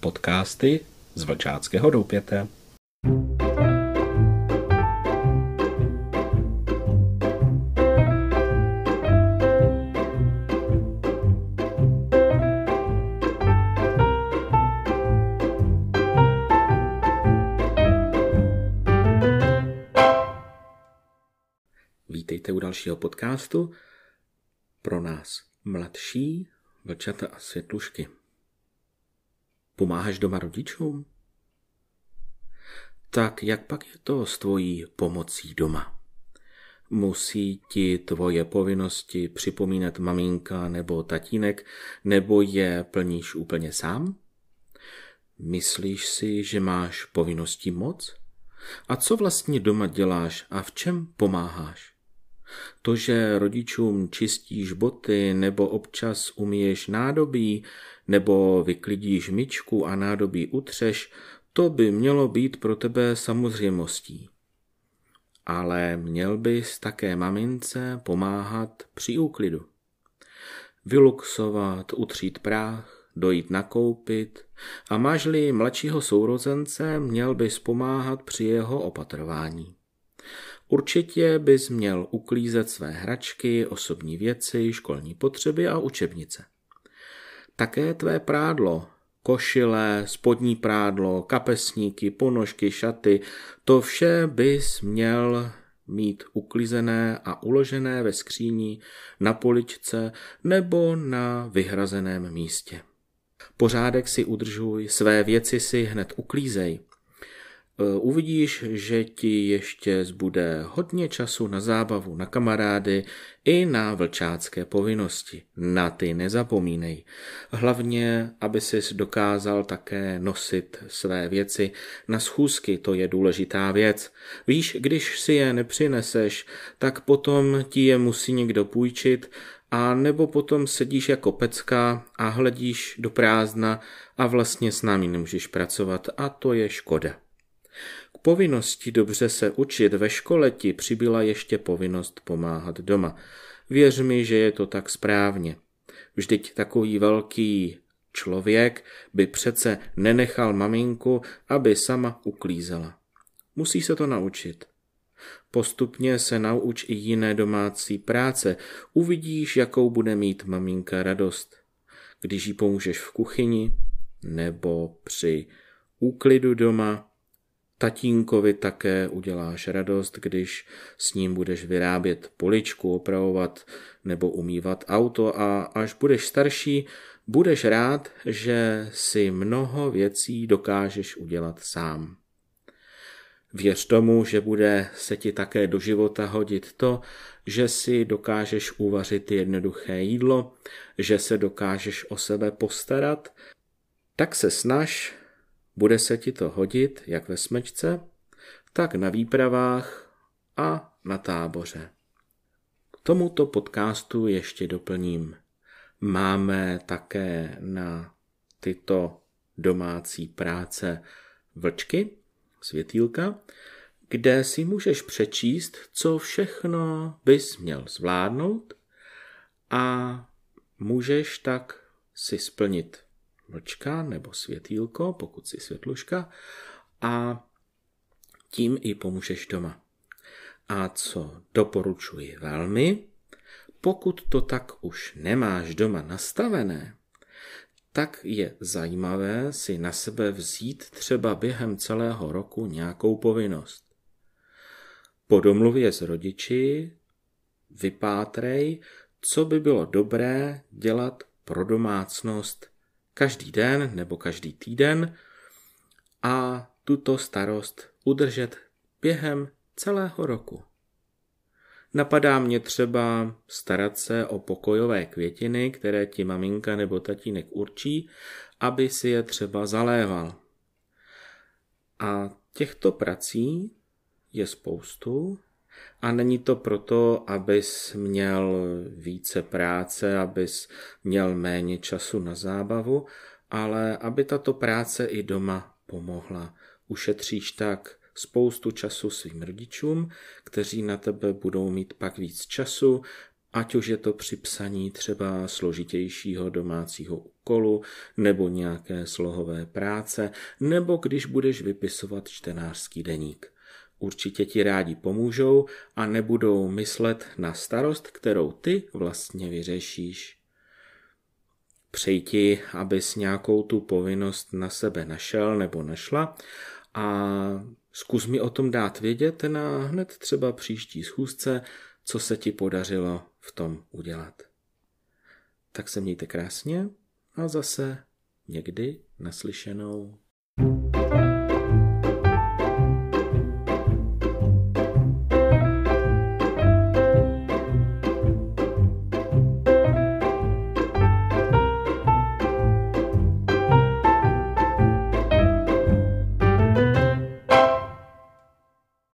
Podcasty z Vlčáckého doupěte. Vítejte u dalšího podcastu pro nás mladší vlčata a světlušky. Pomáháš doma rodičům? Tak jak pak je to s tvojí pomocí doma? Musí ti tvoje povinnosti připomínat maminka nebo tatínek, nebo je plníš úplně sám? Myslíš si, že máš povinnosti moc? A co vlastně doma děláš a v čem pomáháš? To, že rodičům čistíš boty nebo občas umíješ nádobí nebo vyklidíš myčku a nádobí utřeš, to by mělo být pro tebe samozřejmostí. Ale měl bys také mamince pomáhat při úklidu. Vyluxovat, utřít práh, dojít nakoupit a máš-li mladšího sourozence, měl bys pomáhat při jeho opatrování. Určitě bys měl uklízet své hračky, osobní věci, školní potřeby a učebnice. Také tvé prádlo, košile, spodní prádlo, kapesníky, ponožky, šaty, to vše bys měl mít uklizené a uložené ve skříni, na poličce nebo na vyhrazeném místě. Pořádek si udržuj, své věci si hned uklízej. Eh, uvidíš, že ti ještě zbude hodně času na zábavu, na kamarády i na vlčácké povinnosti. Na ty nezapomínej. Hlavně, aby si dokázal také nosit své věci na schůzky, to je důležitá věc. Víš, když si je nepřineseš, tak potom ti je musí někdo půjčit a nebo potom sedíš jako pecka a hledíš do prázdna a vlastně s námi nemůžeš pracovat a to je škoda povinnosti dobře se učit ve škole ti přibyla ještě povinnost pomáhat doma. Věř mi, že je to tak správně. Vždyť takový velký člověk by přece nenechal maminku, aby sama uklízela. Musí se to naučit. Postupně se nauč i jiné domácí práce. Uvidíš, jakou bude mít maminka radost. Když jí pomůžeš v kuchyni nebo při úklidu doma, Tatínkovi také uděláš radost, když s ním budeš vyrábět poličku, opravovat nebo umývat auto a až budeš starší, budeš rád, že si mnoho věcí dokážeš udělat sám. Věř tomu, že bude se ti také do života hodit to, že si dokážeš uvařit jednoduché jídlo, že se dokážeš o sebe postarat, tak se snaž bude se ti to hodit jak ve smečce, tak na výpravách a na táboře. K tomuto podcastu ještě doplním. Máme také na tyto domácí práce vlčky, světýlka, kde si můžeš přečíst, co všechno bys měl zvládnout a můžeš tak si splnit mlčka nebo světýlko, pokud si světluška, a tím i pomůžeš doma. A co doporučuji velmi, pokud to tak už nemáš doma nastavené, tak je zajímavé si na sebe vzít třeba během celého roku nějakou povinnost. Po domluvě s rodiči vypátrej, co by bylo dobré dělat pro domácnost každý den nebo každý týden a tuto starost udržet během celého roku. Napadá mě třeba starat se o pokojové květiny, které ti maminka nebo tatínek určí, aby si je třeba zaléval. A těchto prací je spoustu a není to proto, abys měl více práce, abys měl méně času na zábavu, ale aby tato práce i doma pomohla. Ušetříš tak spoustu času svým rodičům, kteří na tebe budou mít pak víc času, ať už je to při psaní třeba složitějšího domácího úkolu nebo nějaké slohové práce, nebo když budeš vypisovat čtenářský deník. Určitě ti rádi pomůžou a nebudou myslet na starost, kterou ty vlastně vyřešíš. Přeji ti, abys nějakou tu povinnost na sebe našel nebo našla a zkus mi o tom dát vědět na hned třeba příští schůzce, co se ti podařilo v tom udělat. Tak se mějte krásně a zase někdy naslyšenou. thank you